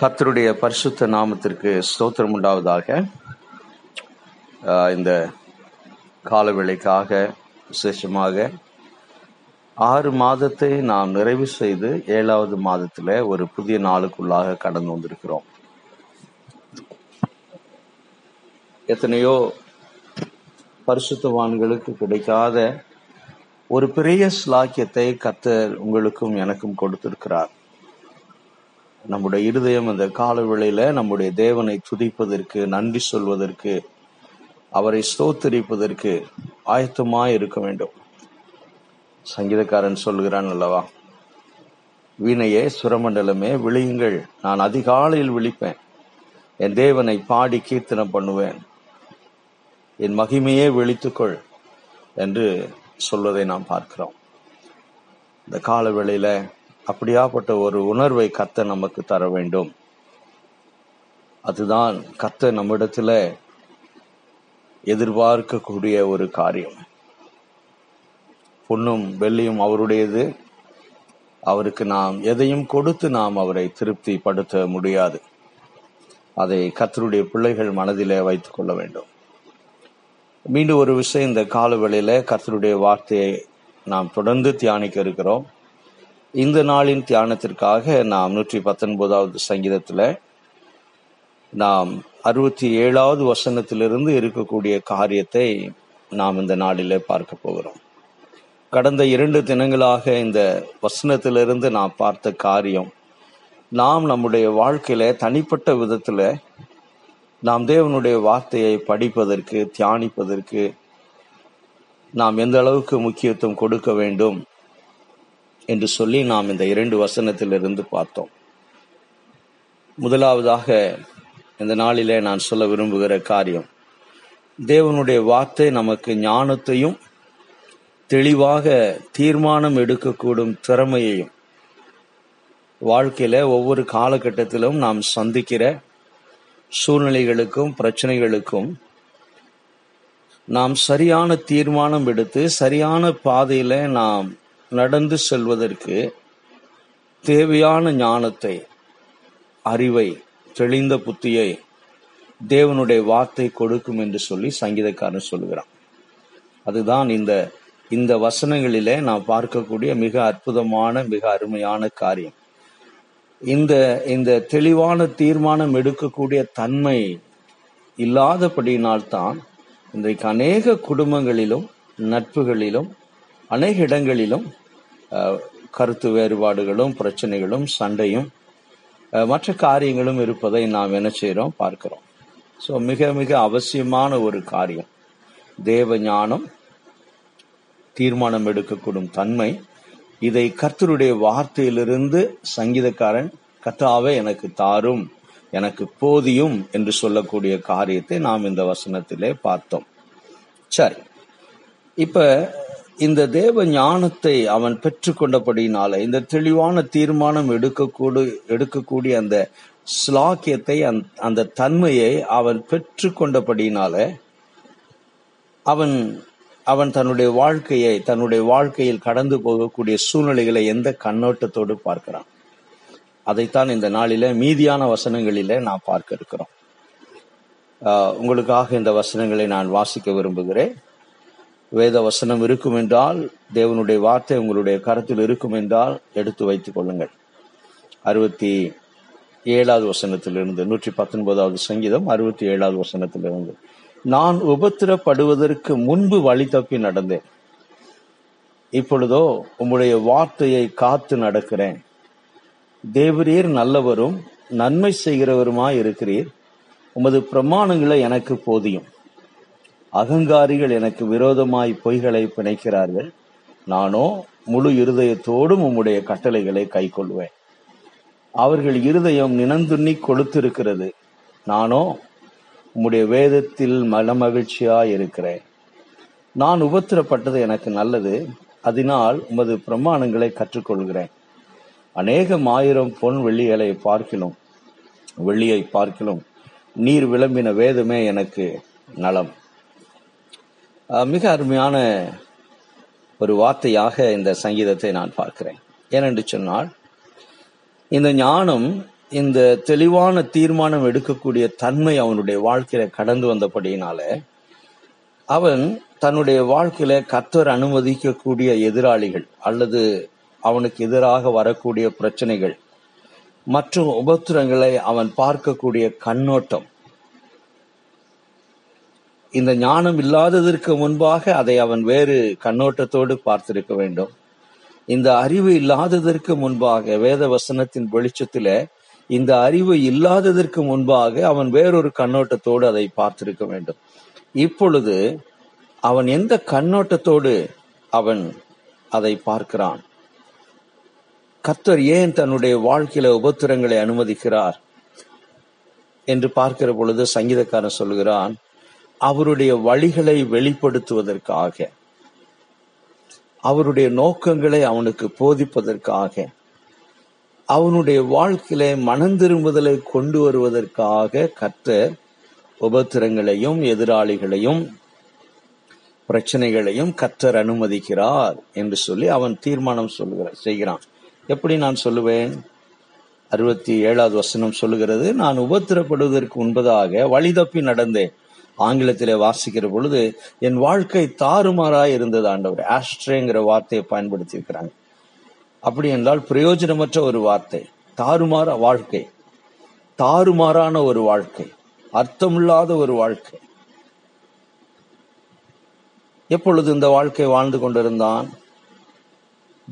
கத்தருடைய பரிசுத்த நாமத்திற்கு ஸ்தோத்திரம் உண்டாவதாக. இந்த காலவேளைக்காக விசேஷமாக ஆறு மாதத்தை நாம் நிறைவு செய்து ஏழாவது மாதத்தில் ஒரு புதிய நாளுக்குள்ளாக கடந்து வந்திருக்கிறோம். எத்தனையோ பரிசுத்தவான்களுக்கு கிடைக்காத ஒரு பெரிய ஸ்லாக்கியத்தை கத்தர் உங்களுக்கும் எனக்கும் கொடுத்திருக்கிறார். நம்முடைய இருதயம் அந்த கால வேளையில நம்முடைய தேவனை துதிப்பதற்கு நன்றி சொல்வதற்கு அவரை ஸ்தோத்தரிப்பதற்கு ஆயத்தமாய் இருக்க வேண்டும். சங்கீதக்காரன் சொல்கிறான் அல்லவா? வீணையே சுரமண்டலமே விழியுங்கள். நான் அதிகாலையில் விழிப்பேன். என் தேவனை பாடி கீர்த்தனம் பண்ணுவேன். என் மகிமையே விழித்துக்கொள் என்று சொல்வதை நாம் பார்க்கிறோம். இந்த கால வேளையில அப்படியாப்பட்ட ஒரு உணர்வை கத்த நமக்கு தர வேண்டும். அதுதான் கத்த நம்மிடத்துல எதிர்பார்க்கக்கூடிய ஒரு காரியம். பொன்னும் வெள்ளியும் அவருடையது. அவருக்கு நாம் எதையும் கொடுத்து நாம் அவரை திருப்திப்படுத்த முடியாது. அதை கத்தருடைய பிள்ளைகள் மனதிலே வைத்துக் கொள்ள வேண்டும். மீண்டும் ஒரு விஷயம் இந்த கால கத்தருடைய வார்த்தையை நாம் தொடர்ந்து தியானிக்க இருக்கிறோம். இந்த நாளின் தியானத்திற்காக நாம் நூற்றி பத்தொன்பதாவது சங்கீதத்தில் நாம் அறுபத்தி ஏழாவது வசனத்திலிருந்து இருக்கக்கூடிய காரியத்தை நாம் இந்த நாளிலே பார்க்க போகிறோம். கடந்த இரண்டு தினங்களாக இந்த வசனத்திலிருந்து நாம் பார்த்த காரியம் நாம் நம்முடைய வாழ்க்கையில தனிப்பட்ட விதத்தில் நாம் தேவனுடைய வார்த்தையை படிப்பதற்கு தியானிப்பதற்கு நாம் எந்த அளவுக்கு முக்கியத்துவம் கொடுக்க வேண்டும் என்று சொல்லி நாம் இந்த இரண்டு வசனத்திலிருந்து பார்த்தோம். முதலாவதாக இந்த நாளிலே நான் சொல்ல விரும்புகிற காரியம் தேவனுடைய வார்த்தை நமக்கு ஞானத்தையும் தெளிவாக தீர்மானம் எடுக்கக்கூடும் திறமையையும் வாழ்க்கையில ஒவ்வொரு காலகட்டத்திலும் நாம் சந்திக்கிற சூழ்நிலைகளுக்கும் பிரச்சனைகளுக்கும் நாம் சரியான தீர்மானம் எடுத்து சரியான பாதையில நாம் நடந்து செல்வதற்கு தேவையான ஞானத்தை அறிவை தெளிந்த புத்தியை தேவனுடைய வார்த்தை கொடுக்கும் என்று சொல்லி சங்கீதக்காரன் சொல்கிறான் அதுதான் இந்த இந்த வசனங்களிலே நாம் பார்க்கக்கூடிய மிக அற்புதமான மிக அருமையான காரியம். இந்த இந்த தெளிவான தீர்மானம் எடுக்கக்கூடிய தன்மை இல்லாதபடியினால்தான் இன்றைக்கு அநேக குடும்பங்களிலும் நட்புகளிலும் அநேக இடங்களிலும் கருத்து வேறுபாடுகளும் பிரச்சனைகளும் சண்டையும் மற்ற காரியங்களும் இருப்பதை நாம் என்ன செய்கிறோம் பார்க்கிறோம். ஸோ மிக மிக அவசியமான ஒரு காரியம். தேவ ஞானம் தீர்மானம் எடுக்கக்கூடும் தன்மை. இதை கர்த்தருடைய வார்த்தையிலிருந்து சங்கீதக்காரன் கத்தாவே எனக்கு தாரும் எனக்கு போதியும் என்று சொல்லக்கூடிய காரியத்தை நாம் இந்த வசனத்திலே பார்த்தோம். சரி. இப்ப இந்த தேவ ஞானத்தை அவன் பெற்றுக்கொண்டபடினால இந்த தெளிவான தீர்மானம் எடுக்கக்கூடு எடுக்கக்கூடிய அந்த ஸ்லாக்கியத்தை அந்த அந்த தன்மையை அவன் பெற்றுக்கொண்டபடினால அவன் அவன் தன்னுடைய வாழ்க்கையை தன்னுடைய வாழ்க்கையில் கடந்து போகக்கூடிய சூழ்நிலைகளை எந்த கண்ணோட்டத்தோடு பார்க்கிறான்? அதைத்தான் இந்த நாளில மீதியான வசனங்களில நான் பார்க்க இருக்கிறோம். உங்களுக்காக இந்த வசனங்களை நான் வாசிக்க விரும்புகிறேன். வேத வசனம் இருக்கும் என்றால் தேவனுடைய வார்த்தை உங்களுடைய கருத்தில் இருக்கும் என்றால் எடுத்து வைத்துக் கொள்ளுங்கள். அறுபத்தி ஏழாவது வசனத்திலிருந்து நூற்றி பத்தொன்பதாவது சங்கீதம் அறுபத்தி ஏழாவது வசனத்திலிருந்து. நான் உபத்திரப்படுவதற்கு முன்பு வழி தப்பி நடந்தேன். இப்பொழுதோ உம்முடைய வார்த்தையை காத்து நடக்கிறேன். தேவரீர் நல்லவரும் நன்மை செய்கிறவருமாய் இருக்கிறீர். உமது பிரமாணங்களை எனக்கு போதியும். அகங்காரிகள் எனக்கு விரோதமாய் பொய்களை பிணைக்கிறார்கள். நானோ முழு இருதயத்தோடும் உம்முடைய கட்டளைகளை கைக்கொள்வேன் அவர்கள் இருதயம் நினந்துண்ணி கொளுத்திருக்கிறது. நானோ உம்முடைய வேதத்தில் மனமகிழ்ச்சியாய் இருக்கிறேன். நான் உபத்திரப்பட்டது எனக்கு நல்லது. அதனால் உமது பிரமாணங்களை கற்றுக்கொள்கிறேன். அநேகம் ஆயிரம் பொன் வெள்ளிகளை பார்க்கிலும் வெள்ளியை பார்க்கிலும் நீர் விளம்பின வேதமே எனக்கு நலம். மிக அருமையான ஒரு வார்த்தையாக இந்த சங்கீதத்தை நான் பார்க்கிறேன். ஏனென்று சொன்னால் இந்த ஞானம் இந்த தெளிவான தீர்மானம் எடுக்கக்கூடிய தன்மை அவனுடைய வாழ்க்கையில கடந்து வந்தபடியினால அவன் தன்னுடைய வாழ்க்கையில கத்தர் அனுமதிக்கக்கூடிய எதிராளிகள் அல்லது அவனுக்கு எதிராக வரக்கூடிய பிரச்சனைகள் மற்றும் உபத்திரங்களை அவன் பார்க்கக்கூடிய கண்ணோட்டம் இந்த ஞானம் இல்லாததற்கு முன்பாக அதை அவன் வேறு கண்ணோட்டத்தோடு பார்த்திருக்க வேண்டும். இந்த அறிவு இல்லாததற்கு முன்பாக வேத வசனத்தின் வெளிச்சத்தில இந்த அறிவு இல்லாததற்கு முன்பாக அவன் வேறொரு கண்ணோட்டத்தோடு அதை பார்த்திருக்க வேண்டும். இப்பொழுது அவன் எந்த கண்ணோட்டத்தோடு அவன் அதை பார்க்கிறான்? கர்த்தர் ஏன் தன்னுடைய வாழ்க்கையில உபத்திரங்களை அனுமதிக்கிறார்? என்று பார்க்கிற பொழுது சங்கீதக்காரன் சொல்கிறான் அவருடைய வழிகளை வெளிப்படுத்துவதற்காக அவருடைய நோக்கங்களை அவனுக்கு போதிப்பதற்காக அவனுடைய வாழ்க்கையில மனந்திரும்புதலை கொண்டு வருவதற்காக கற்ற உபத்திரங்களையும் எதிராளிகளையும் பிரச்சனைகளையும் கத்தர் அனுமதிக்கிறார் என்று சொல்லி அவன் தீர்மானம் சொல்லுகிறான் செய்கிறான். எப்படி நான் சொல்லுவேன்? அறுபத்தி ஏழாவது வசனம் சொல்லுகிறது நான் உபத்திரப்படுவதற்கு முன்பதாக வழி தப்பி நடந்தேன். ஆங்கிலத்திலே வாசிக்கிற பொழுது என் வாழ்க்கை தாறுமாறா இருந்தது ஆண்டவர். ஆஸ்ட்ரேங்கிற வார்த்தையை பயன்படுத்தி இருக்கிறாங்க அப்படி என்றால் பிரயோஜனமற்ற ஒரு வார்த்தை தாறுமாற வாழ்க்கை. தாறுமாறான ஒரு வாழ்க்கை அர்த்தமில்லாத ஒரு வாழ்க்கை. எப்பொழுது இந்த வாழ்க்கை வாழ்ந்து கொண்டிருந்தான்?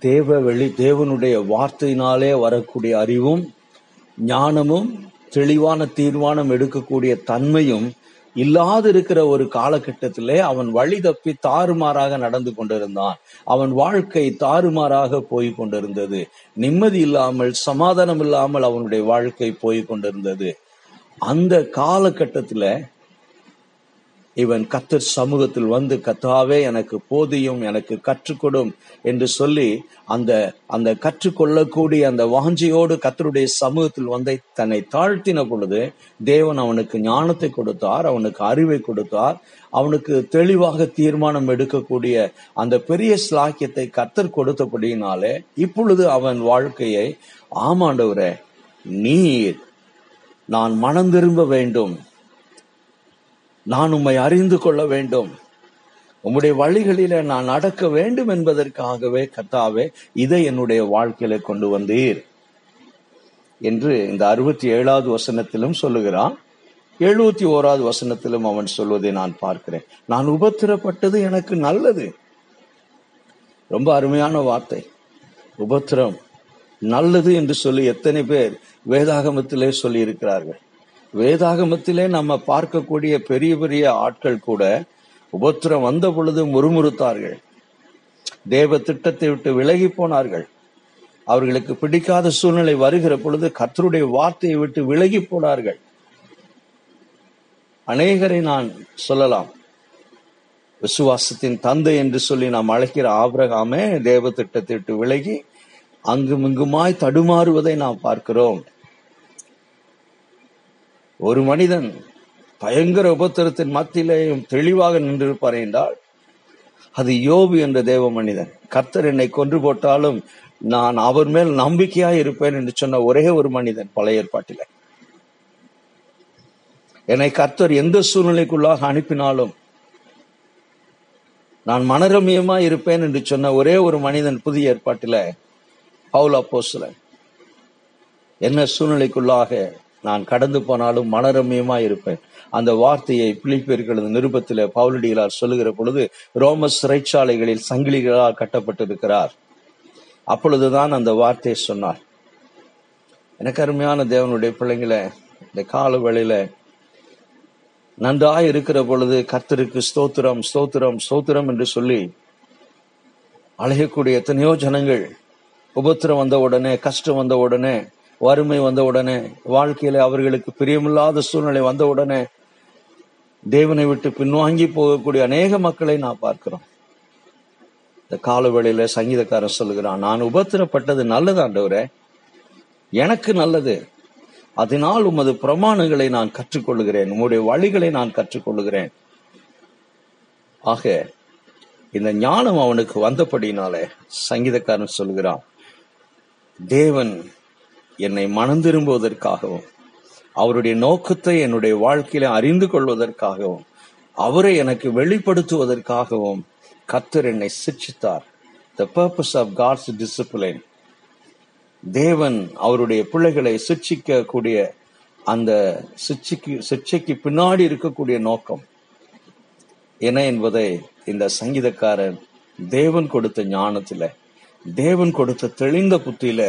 தேவ வெளி தேவனுடைய வார்த்தையினாலே வரக்கூடிய அறிவும் ஞானமும் தெளிவான தீர்மானம் எடுக்கக்கூடிய தன்மையும் இல்லாது இருக்கிற ஒரு காலகட்டத்திலே அவன் வழி தப்பி தாறுமாறாக நடந்து கொண்டிருந்தான். அவன் வாழ்க்கை தாறுமாறாக போய் கொண்டிருந்தது. நிம்மதி இல்லாமல் சமாதானம் இல்லாமல் அவனுடைய வாழ்க்கை போய் கொண்டிருந்தது. அந்த காலகட்டத்துல இவன் கத்தர் சமூகத்தில் வந்து கத்தாவே எனக்கு போதியும் எனக்கு கற்றுக்கொடும் என்று சொல்லி அந்த அந்த கற்றுக்கொள்ளக்கூடிய அந்த வாஞ்சியோடு கத்தருடைய சமூகத்தில் வந்து தன்னை தாழ்த்தின பொழுது தேவன் அவனுக்கு ஞானத்தை கொடுத்தார் அவனுக்கு அறிவை கொடுத்தார் அவனுக்கு தெளிவாக தீர்மானம் எடுக்கக்கூடிய அந்த பெரிய ஸ்லாக்கியத்தை கத்தர் கொடுத்தபடியினாலே இப்பொழுது அவன் வாழ்க்கையை ஆமாண்டவரே நீர் நான் மனம் திரும்ப வேண்டும் நான் உம்மை அறிந்து கொள்ள வேண்டும். உம்முடைய வழிகளில நான் நடக்க வேண்டும் என்பதற்காகவே கத்தாவே இதை என்னுடைய வாழ்க்கையில கொண்டு வந்தீர். என்று இந்த அறுபத்தி ஏழாவது வசனத்திலும் சொல்லுகிறான். எழுபத்தி ஓராவது வசனத்திலும் அவன் சொல்வதை நான் பார்க்கிறேன். நான் உபத்திரப்பட்டது எனக்கு நல்லது. ரொம்ப அருமையான வார்த்தை. உபத்திரம் நல்லது என்று சொல்லி எத்தனை பேர் வேதாகமத்திலே சொல்லி இருக்கிறார்கள் வேதாகமத்திலே நம்ம பார்க்கக்கூடிய பெரிய பெரிய ஆட்கள் கூட உபத்திரம் வந்த பொழுது முறுமுறுத்தார்கள். தேவ திட்டத்தை விட்டு விலகி போனார்கள். அவர்களுக்கு பிடிக்காத சூழ்நிலை வருகிற பொழுது கத்தருடைய வார்த்தையை விட்டு விலகி போனார்கள். அநேகரை நான் சொல்லலாம். விசுவாசத்தின் தந்தை என்று சொல்லி நாம் அழைக்கிற ஆபிரகாமே தேவ திட்டத்தை விட்டு விலகி அங்குமிங்குமாய் தடுமாறுவதை நாம் பார்க்கிறோம். ஒரு மனிதன் பயங்கர உபத்திரத்தின் மத்தியிலேயும் தெளிவாக நின்றிருப்பார் என்றால் அது யோபு என்ற தேவ மனிதன். கர்த்தர் என்னை கொன்று போட்டாலும் நான் அவர் மேல் நம்பிக்கையா இருப்பேன் என்று சொன்ன ஒரே ஒரு மனிதன் பழைய ஏற்பாட்டில. என்னை கர்த்தர் எந்த சூழ்நிலைக்குள்ளாக அனுப்பினாலும் நான் மனரமியமா இருப்பேன் என்று சொன்ன ஒரே ஒரு மனிதன் புதிய ஏற்பாட்டில பவுல் அப்போஸ்தலன். என்ன சூழ்நிலைக்குள்ளாக நான் கடந்து போனாலும் மனரமியமா இருப்பேன். அந்த வார்த்தையை பிலிப்பியர்களது நிருபத்தில் பவுலடிகளார் சொல்லுகிற பொழுது ரோம சிறைச்சாலைகளில் சங்கிலிகளால் கட்டப்பட்டிருக்கிறார். அப்பொழுதுதான் அந்த வார்த்தையை சொன்னார். எனக்கு அருமையான தேவனுடைய பிள்ளைங்களை இந்த கால வேளையில நன்றாய் இருக்கிற பொழுது கர்த்தருக்கு ஸ்தோத்திரம் ஸ்தோத்திரம் ஸ்தோத்திரம் என்று சொல்லி அழையக்கூடிய எத்தனையோ ஜனங்கள் உபத்திரம் வந்த உடனே கஷ்டம் வந்த உடனே வறுமை வந்தவுடனே வாழ்க்கையில அவர்களுக்கு பிரியமில்லாத சூழ்நிலை வந்தவுடனே தேவனை விட்டு பின்வாங்கி போகக்கூடிய அநேக மக்களை நான் பார்க்கிறோம். இந்த காலவேளையில சங்கீதக்காரன் சொல்லுகிறான் நான் உபத்திரப்பட்டது நல்லது ஆண்டவரே. எனக்கு நல்லது. அதனால் உமது பிரமாணங்களை நான் கற்றுக்கொள்கிறேன் உம்முடைய வழிகளை நான் கற்றுக்கொள்கிறேன் ஆக இந்த ஞானம் அவனுக்கு வந்தபடினாலே சங்கீதக்காரன் சொல்கிறான் தேவன் என்னை மனம் திரும்புவதற்காகவும் அவருடைய நோக்கத்தை என்னுடைய வாழ்க்கையில அறிந்து கொள்வதற்காகவும் அவரை எனக்கு வெளிப்படுத்துவதற்காகவும் கத்தர் என்னை சிக்ஷித்தார் the purpose of God's discipline தேவன் அவருடைய பிள்ளைகளை சிக்ஷிக்க கூடிய அந்த சிக்ஷைக்கு சிக்ஷைக்கு பின்னாடி இருக்கக்கூடிய நோக்கம் என்ன என்பதை இந்த சங்கீதக்காரன் தேவன் கொடுத்த ஞானத்துல தேவன் கொடுத்த தெளிந்த புத்தியில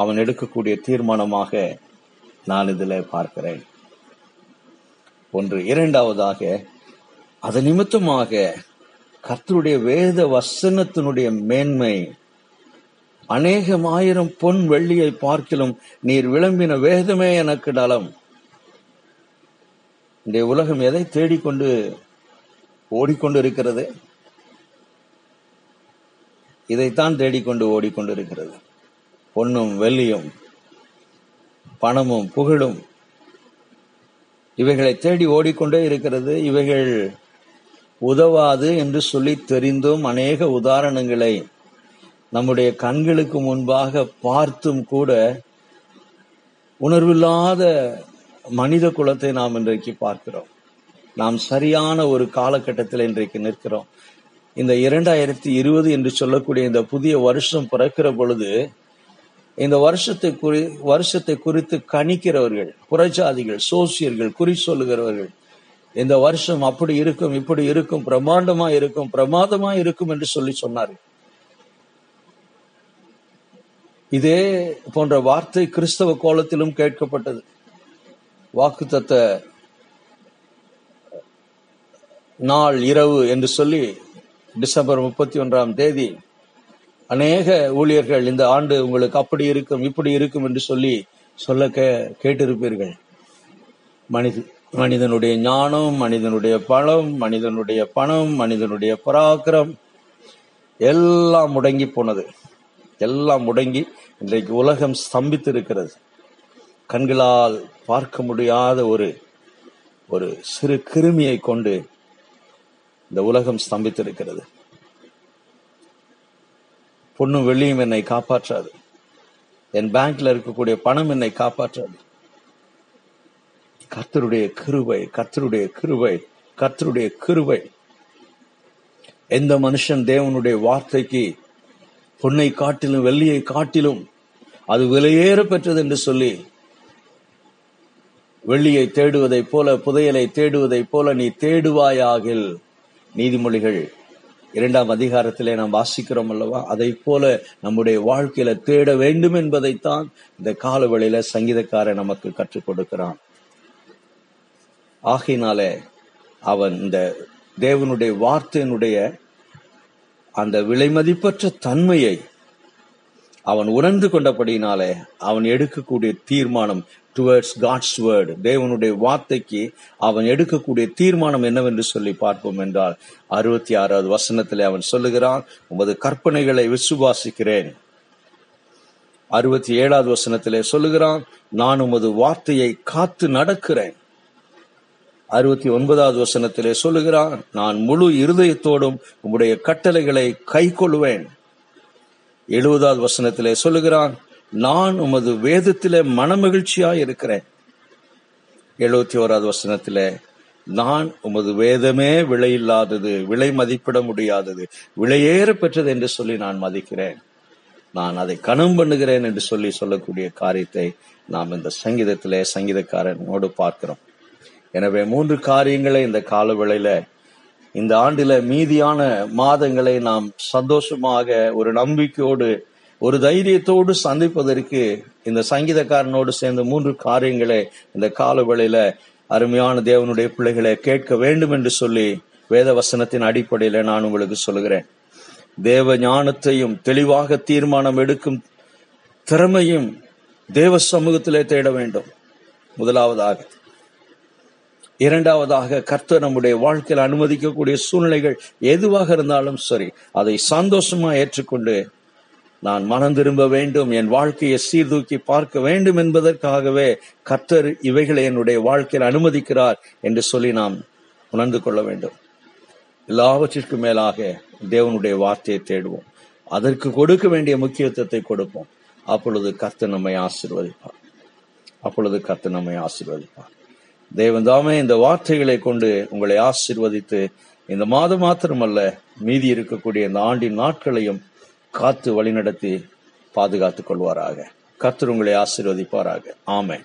அவன் எடுக்கக்கூடிய தீர்மானமாக நான் இதுல பார்க்கிறேன். ஒன்று இரண்டாவதாக அது நிமித்தமாக கர்த்தருடைய வேத வசனத்தினுடைய மேன்மை. அநேகமாயிரம் பொன் வெள்ளியை பார்க்கிலும் நீர் விளம்பின வேதமே எனக்கு நலம். இந்த உலகம் எதை தேடிக்கொண்டு ஓடிக்கொண்டு இருக்கிறது இதைத்தான் தேடிக்கொண்டு ஓடிக்கொண்டு இருக்கிறது பொன்னும் வெள்ளியும் பணமும் புகழும். இவைகளை தேடி ஓடிக்கொண்டே இருக்கிறது. இவைகள் உதவாது என்று சொல்லி தெரிந்தும் அநேக உதாரணங்களை நம்முடைய கண்களுக்கு முன்பாக பார்த்தும் கூட உணர்வில்லாத மனித குலத்தை நாம் இன்றைக்கு பார்க்கிறோம். நாம் சரியான ஒரு காலகட்டத்தில் இன்றைக்கு நிற்கிறோம். இந்த இரண்டாயிரத்தி இருபது என்று சொல்லக்கூடிய இந்த புதிய வருஷம் பிறக்கிற பொழுது இந்த வருஷத்தை குறி வருஷத்தை குறித்து கணிக்கிறவர்கள் புறஜாதிகள் சோசியர்கள் குறி சொல்லுகிறவர்கள் இந்த வருஷம் அப்படி இருக்கும் இப்படி இருக்கும் பிரமாண்டமா இருக்கும் பிரமாதமா இருக்கும் என்று சொல்லி சொன்னார்கள். இதே போன்ற வார்த்தை கிறிஸ்தவ கோலத்திலும் கேட்கப்பட்டது. வாக்குத்தத்த நாள் இரவு என்று சொல்லி டிசம்பர் முப்பத்தி ஒன்றாம் தேதி அநேக ஊழியர்கள் இந்த ஆண்டு உங்களுக்கு அப்படி இருக்கும் இப்படி இருக்கும் என்று சொல்லி சொல்ல கே கேட்டிருப்பீர்கள். மனித மனிதனுடைய ஞானம் மனிதனுடைய பணம் மனிதனுடைய பணம் மனிதனுடைய பராக்கிரம் எல்லாம் முடங்கி போனது. எல்லாம் முடங்கி இன்றைக்கு உலகம் ஸ்தம்பித்து இருக்கிறது கண்களால் பார்க்க முடியாத ஒரு ஒரு சிறு கிருமியை கொண்டு இந்த உலகம் ஸ்தம்பித்திருக்கிறது. பொண்ணும் வெள்ளியும் என்னை காப்பாற்றாது. என் பேங்க்ல இருக்கக்கூடிய பணம் என்னை காப்பாற்றாது. கர்த்தருடைய கிருவை கர்த்தருடைய கிருவை கர்த்தருடைய கிருவை எந்த மனுஷன் தேவனுடைய வார்த்தைக்கு பொன்னை காட்டிலும் வெள்ளியை காட்டிலும் அது விலையேற பெற்றது என்று சொல்லி வெள்ளியை தேடுவதைப் போல புதையலை தேடுவதைப் போல நீ தேடுவாயாகில் நீதிமொழிகள் இரண்டாம் அதிகாரத்திலே நாம் வாசிக்கிறோம் அல்லவா? அதை போல நம்முடைய வாழ்க்கையில தேட வேண்டும் என்பதைத்தான் இந்த காலவெளியில சங்கீதக்காரன் நமக்கு கற்றுக் கொடுக்கிறான். ஆகையினாலே அவன் இந்த தேவனுடைய வார்த்தையினுடைய அந்த விலைமதிப்பற்ற தன்மையை அவன் உணர்ந்து கொண்டபடியினாலே அவன் எடுக்கக்கூடிய தீர்மானம் டுவர்ட்ஸ் காட்ஸ் வேர்டு தேவனுடைய வார்த்தைக்கு அவன் எடுக்கக்கூடிய தீர்மானம் என்னவென்று சொல்லி பார்ப்போம் என்றால் அறுபத்தி ஆறாவது வசனத்திலே அவன் சொல்லுகிறான் உமது கற்பனைகளை விசுவாசிக்கிறேன். அறுபத்தி ஏழாவது வசனத்திலே சொல்லுகிறான் நான் உமது வார்த்தையை காத்து நடக்கிறேன். அறுபத்தி ஒன்பதாவது வசனத்திலே சொல்லுகிறான் நான் முழு இருதயத்தோடும் உம்முடைய கட்டளைகளை கை கொள்வேன் எழுபதாவது வசனத்திலே சொல்லுகிறான் நான் உமது வேதத்திலே மனமகிழ்ச்சியாய் இருக்கிறேன். எழுபத்தி ஓராவது வசனத்திலே நான் உமது வேதமே விலையில்லாதது விலை மதிப்பிட முடியாதது விலையேற பெற்றது என்று சொல்லி நான் மதிக்கிறேன். நான் அதை கனம் பண்ணுகிறேன் என்று சொல்லி சொல்லக்கூடிய காரியத்தை நாம் இந்த சங்கீதத்திலே சங்கீதக்காரனோடு பார்க்கிறோம். எனவே மூன்று காரியங்களை இந்த கால வேளையில இந்த ஆண்டில மீதியான மாதங்களை நாம் சந்தோஷமாக ஒரு நம்பிக்கையோடு ஒரு தைரியத்தோடு சந்திப்பதற்கு இந்த சங்கீதக்காரனோடு சேர்ந்த மூன்று காரியங்களை இந்த காலவேளையில அருமையான தேவனுடைய பிள்ளைகளை கேட்க வேண்டும் என்று சொல்லி வேத வசனத்தின் அடிப்படையில நான் உங்களுக்கு சொல்லுகிறேன். தேவ ஞானத்தையும் தெளிவாக தீர்மானம் எடுக்கும் திறமையும் தேவ சமூகத்திலே தேட வேண்டும். முதலாவதாக இரண்டாவதாக கர்த்தர் நம்முடைய வாழ்க்கையில் அனுமதிக்கக்கூடிய சூழ்நிலைகள் எதுவாக இருந்தாலும் சரி அதை சந்தோஷமா ஏற்றுக்கொண்டு நான் மனம் திரும்ப வேண்டும் என் வாழ்க்கையை சீர்தூக்கி பார்க்க வேண்டும் என்பதற்காகவே கர்த்தர் இவைகளை என்னுடைய வாழ்க்கையில் அனுமதிக்கிறார் என்று சொல்லி நாம் உணர்ந்து கொள்ள வேண்டும். எல்லாவற்றிற்கும் மேலாக தேவனுடைய வார்த்தையை தேடுவோம். அதற்கு கொடுக்க வேண்டிய முக்கியத்துவத்தை கொடுப்போம். அப்பொழுது கர்த்தர் நம்மை ஆசீர்வதிப்பார். அப்பொழுது கர்த்தர் நம்மை ஆசிர்வதிப்பார். தேவன் தாமே இந்த வார்த்தைகளை கொண்டு உங்களை ஆசீர்வதித்து இந்த மாதம் மாத்திரமல்ல மீதி இருக்கக்கூடிய இந்த ஆண்டின் நாட்களையும் காத்து வழிநடத்தி பாதுகாத்துக் கொள்வாராக. கர்த்தர் உங்களை ஆசிர்வதிப்பாராக. ஆமேன்.